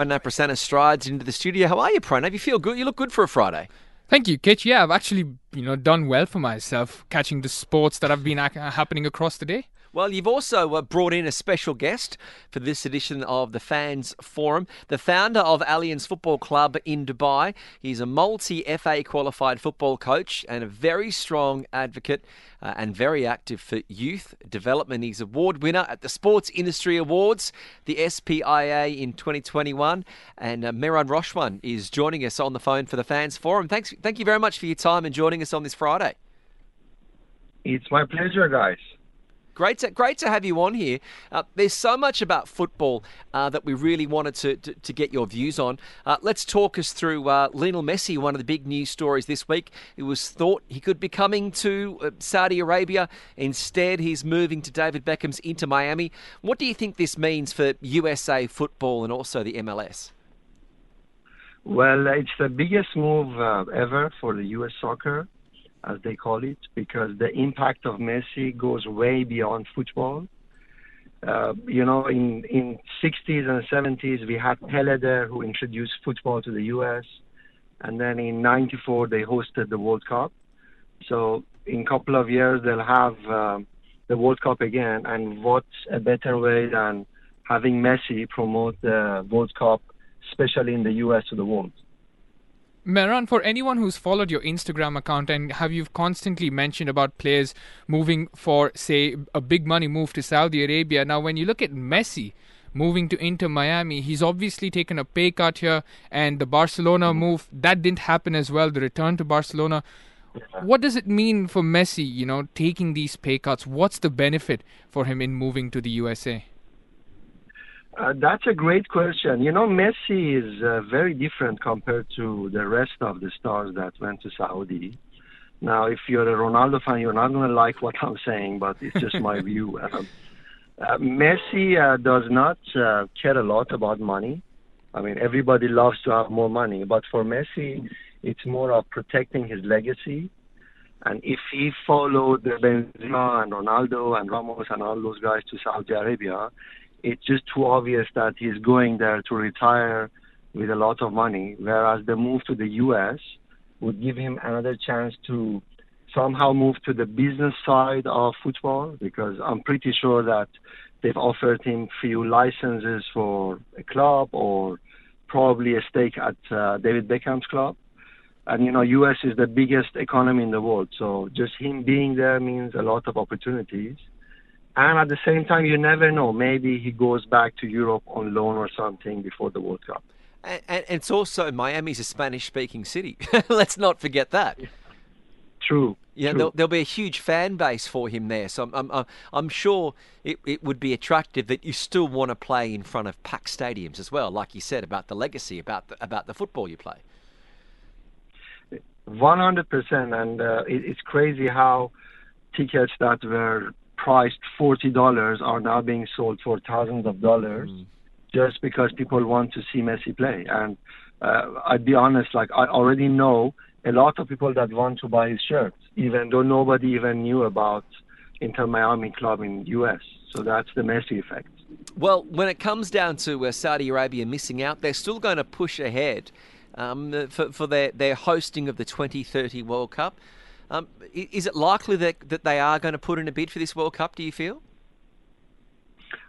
Pranab Prasanna strides into the studio. How are you, Pranab? You feel good? You look good for a Friday. Thank you, Kitch. Yeah, I've actually, you know, done well for myself catching the sports that have been uh, happening across the day. Well, you've also uh, brought in a special guest for this edition of the Fans Forum, the founder of Alliance Football Club in Dubai. He's a multi FA qualified football coach and a very strong advocate uh, and very active for youth development. He's award winner at the Sports Industry Awards, the SPIA in 2021, and uh, Mehran Rowshan is joining us on the phone for the Fans Forum. Thanks, thank you very much for your time and joining us on this Friday. It's my pleasure, guys. Great to, great to have you on here. Uh, there's so much about football uh, that we really wanted to, to, to get your views on. Uh, let's talk us through uh, Lionel Messi, one of the big news stories this week. It was thought he could be coming to uh, Saudi Arabia. Instead, he's moving to David Beckham's Inter Miami. What do you think this means for USA football and also the MLS? Well, it's the biggest move uh, ever for the U.S. soccer as they call it, because the impact of Messi goes way beyond football. Uh, you know, in in 60s and 70s, we had Pele there who introduced football to the U.S., and then in '94 they hosted the World Cup. So in a couple of years they'll have uh, the World Cup again, and what's a better way than having Messi promote the World Cup, especially in the U.S. to the world? Mehran, for anyone who's followed your Instagram account and have you constantly mentioned about players moving for, say, a big money move to Saudi Arabia. Now, when you look at Messi moving to Inter Miami, he's obviously taken a pay cut here, and the Barcelona mm-hmm. move that didn't happen as well. The return to Barcelona. What does it mean for Messi, you know, taking these pay cuts? What's the benefit for him in moving to the USA? Uh, that's a great question. You know, Messi is uh, very different compared to the rest of the stars that went to Saudi. Now, if you're a Ronaldo fan, you're not going to like what I'm saying, but it's just my view. Um, uh, Messi uh, does not uh, care a lot about money. I mean, everybody loves to have more money, but for Messi, it's more of protecting his legacy. And if he followed Benzema and Ronaldo and Ramos and all those guys to Saudi Arabia, it's just too obvious that he's going there to retire with a lot of money, whereas the move to the U.S. would give him another chance to somehow move to the business side of football because I'm pretty sure that they've offered him few licenses for a club or probably a stake at uh, David Beckham's club. And you know, U.S. is the biggest economy in the world, so just him being there means a lot of opportunities. And at the same time, you never know. Maybe he goes back to Europe on loan or something before the World Cup. And, and it's also Miami's a Spanish-speaking city. Let's not forget that. True. Yeah, true. there'll, there'll, be a huge fan base for him there. So I'm, I'm, I'm sure it, it would be attractive that you still want to play in front of packed stadiums as well, like you said about the legacy, about the, about the football you play. 100%. And uh, it, it's crazy how tickets that were priced forty dollars are now being sold for thousands of dollars mm. just because people want to see Messi play. And uh, I'd be honest, like I already know a lot of people that want to buy his shirts, even though nobody even knew about Inter Miami club in US. So that's the Messi effect. Well, when it comes down to uh, Saudi Arabia missing out, they're still going to push ahead um, for, for their, their hosting of the 2030 World Cup. Um, is it likely that, that they are going to put in a bid for this World Cup, do you feel?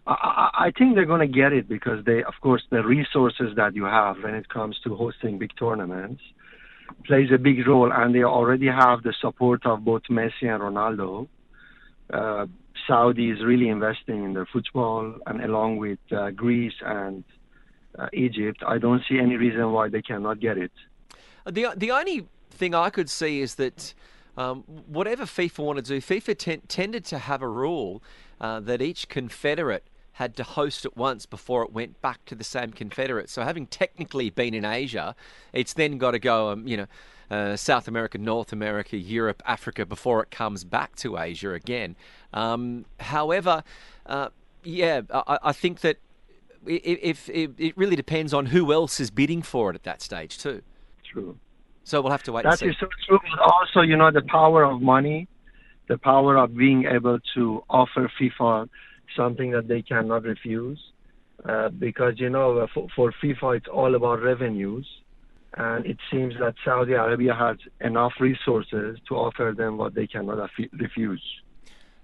I, I think they're going to get it because they, of course, the resources that you have when it comes to hosting big tournaments plays a big role, and they already have the support of both Messi and Ronaldo. Uh, Saudi is really investing in their football, and along with uh, Greece and uh, Egypt, I don't see any reason why they cannot get it. The the only thing I could see is that um, whatever FIFA want to do, FIFA tended to have a rule uh, that each confederate had to host it once before it went back to the same confederate. So having technically been in Asia, it's then got to go, um, you know, uh, South America, North America, Europe, Africa before it comes back to Asia again. Um, however, uh, yeah, I, I, think that if, if, it really depends on who else is bidding for it at that stage too. True. So we'll have to wait. That is so true. But also, you know, the power of money, the power of being able to offer FIFA something that they cannot refuse. Uh, because you know, for, for FIFA, it's all about revenues and it seems that Saudi Arabia has enough resources to offer them what they cannot refuse.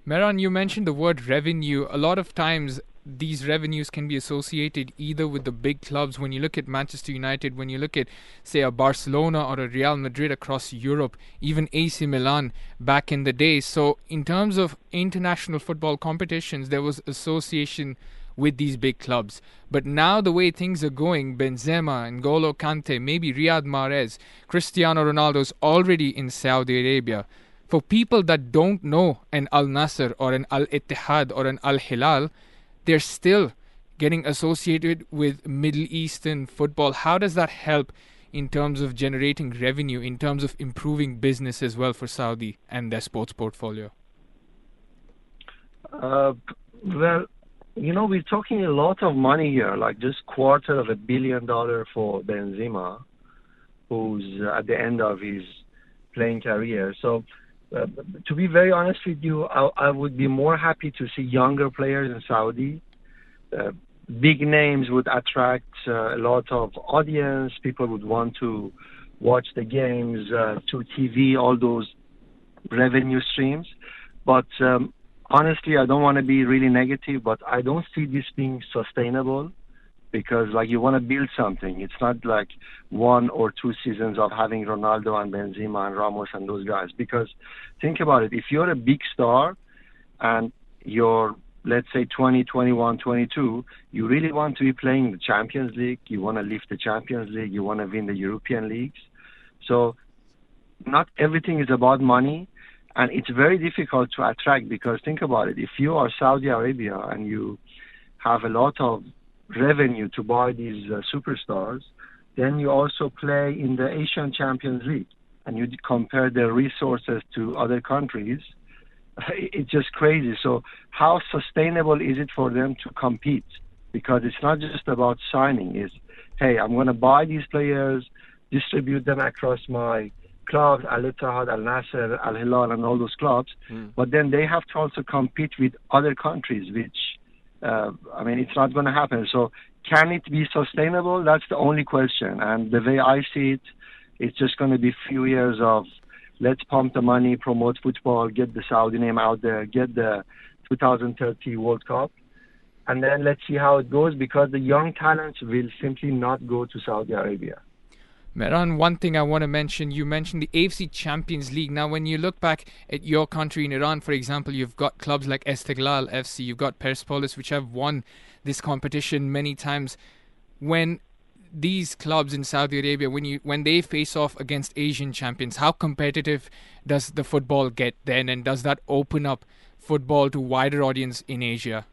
Mehran, you mentioned the word revenue. A lot of times, these revenues can be associated either with the big clubs. When you look at Manchester United, when you look at, say, a Barcelona or a Real Madrid across Europe, even AC Milan back in the day. So, in terms of international football competitions, there was association with these big clubs. But now the way things are going, Benzema, N'Golo Kante, maybe Riyad Mahrez, Cristiano Ronaldo's already in Saudi Arabia. For people that don't know an Al Nassr or an Al Ittihad or an Al Hilal, they're still getting associated with Middle Eastern football. How does that help in terms of generating revenue, in terms of improving business as well for Saudi and their sports portfolio? Uh, well, you know, we're talking a lot of money here, like just quarter of a billion dollar for Benzema, who's at the end of his playing career. So, uh, to be very honest with you, I, I, would be more happy to see younger players in Saudi. Uh, big names would attract uh, a lot of audience. People would want to watch the games uh, to TV, all those revenue streams. But um, honestly, I don't want to be really negative, but I don't see this being sustainable because like you want to build something. It's not like one or two seasons of having Ronaldo and Benzema and Ramos and those guys. Because think about it, if you're a big star and you're let's say 20, 21, 22, you really want to be playing the Champions League. You want to lift the Champions League. You want to win the European leagues. So not everything is about money and it's very difficult to attract because think about it if you are saudi arabia and you have a lot of revenue to buy these uh, superstars then you also play in the asian champions league and you compare their resources to other countries it's just crazy so how sustainable is it for them to compete because it's not just about signing is hey i'm going to buy these players distribute them across my clubs, Al Ittihad, Al Nassr, Al Hilal, and all those clubs. Mm. But then they have to also compete with other countries, which uh, I mean, it's not going to happen. So, can it be sustainable? That's the only question. And the way I see it, it's just going to be few years of let's pump the money, promote football, get the Saudi name out there, get the 2030 World Cup, and then let's see how it goes because the young talents will simply not go to Saudi Arabia. Mehran, one thing I want to mention, you mentioned the AFC Champions League. Now, when you look back at your country in Iran, for example, you've got clubs like Esteghlal FC, you've got Persepolis, which have won this competition many times. When these clubs in Saudi Arabia, when you when they face off against Asian champions, how competitive does the football get then, and does that open up football to wider audience in Asia?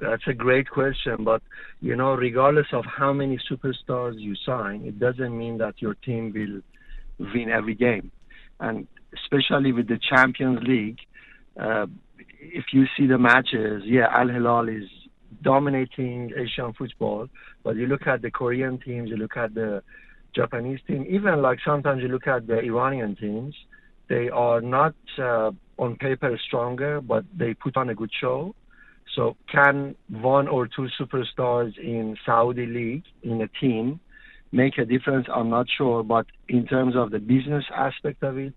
That's a great question, but you know, regardless of how many superstars you sign, it doesn't mean that your team will win every game. And especially with the Champions League, uh, if you see the matches, yeah, Al Hilal is dominating Asian football. But you look at the Korean teams, you look at the Japanese team, even like sometimes you look at the Iranian teams, they are not uh, on paper stronger, but they put on a good show. So can one or two superstars in Saudi league in a team make a difference? I'm not sure, but in terms of the business aspect of it,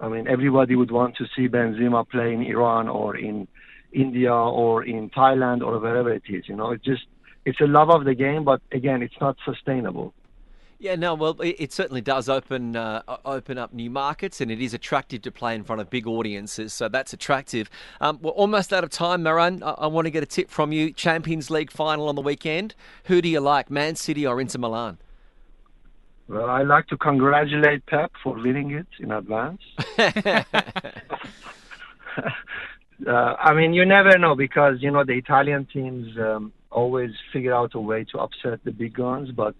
I mean, everybody would want to see Benzema play in Iran or in India or in Thailand or wherever it is. You know, it's just it's a love of the game, but again, it's not sustainable. Yeah, no, well, it, it certainly does open uh, open up new markets, and it is attractive to play in front of big audiences. So that's attractive. Um, we're almost out of time, Mehran. I, I want to get a tip from you. Champions League final on the weekend. Who do you like, Man City or Inter Milan? Well, I'd like to congratulate Pep for winning it in advance. uh, I mean, you never know because you know the Italian teams um, always figure out a way to upset the big guns. But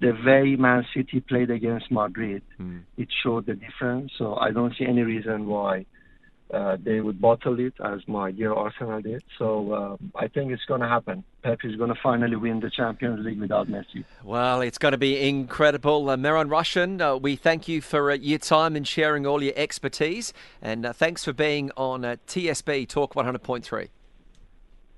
the way Man City played against Madrid, mm. it showed the difference. So I don't see any reason why uh, they would bottle it as my dear Arsenal did. So uh, I think it's going to happen. Pep is going to finally win the Champions League without Messi. Well, it's going to be incredible. Uh, Mehran Rowshan, uh, we thank you for uh, your time and sharing all your expertise. And uh, thanks for being on TSB Talk 100.3.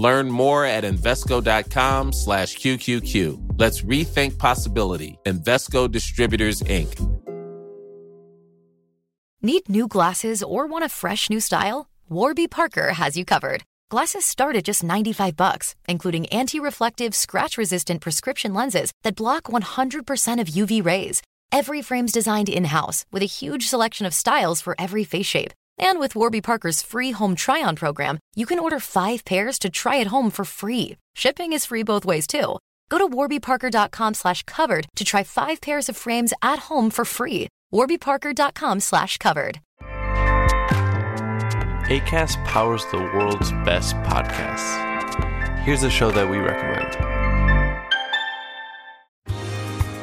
Learn more at Invesco.com slash QQQ. Let's rethink possibility. Invesco Distributors, Inc. Need new glasses or want a fresh new style? Warby Parker has you covered. Glasses start at just 95 bucks, including anti-reflective, scratch-resistant prescription lenses that block 100% of UV rays. Every frame's designed in-house with a huge selection of styles for every face shape. And with Warby Parker's free home try on program, you can order five pairs to try at home for free. Shipping is free both ways, too. Go to warbyparker.com slash covered to try five pairs of frames at home for free. warbyparker.com slash covered. ACAST powers the world's best podcasts. Here's a show that we recommend.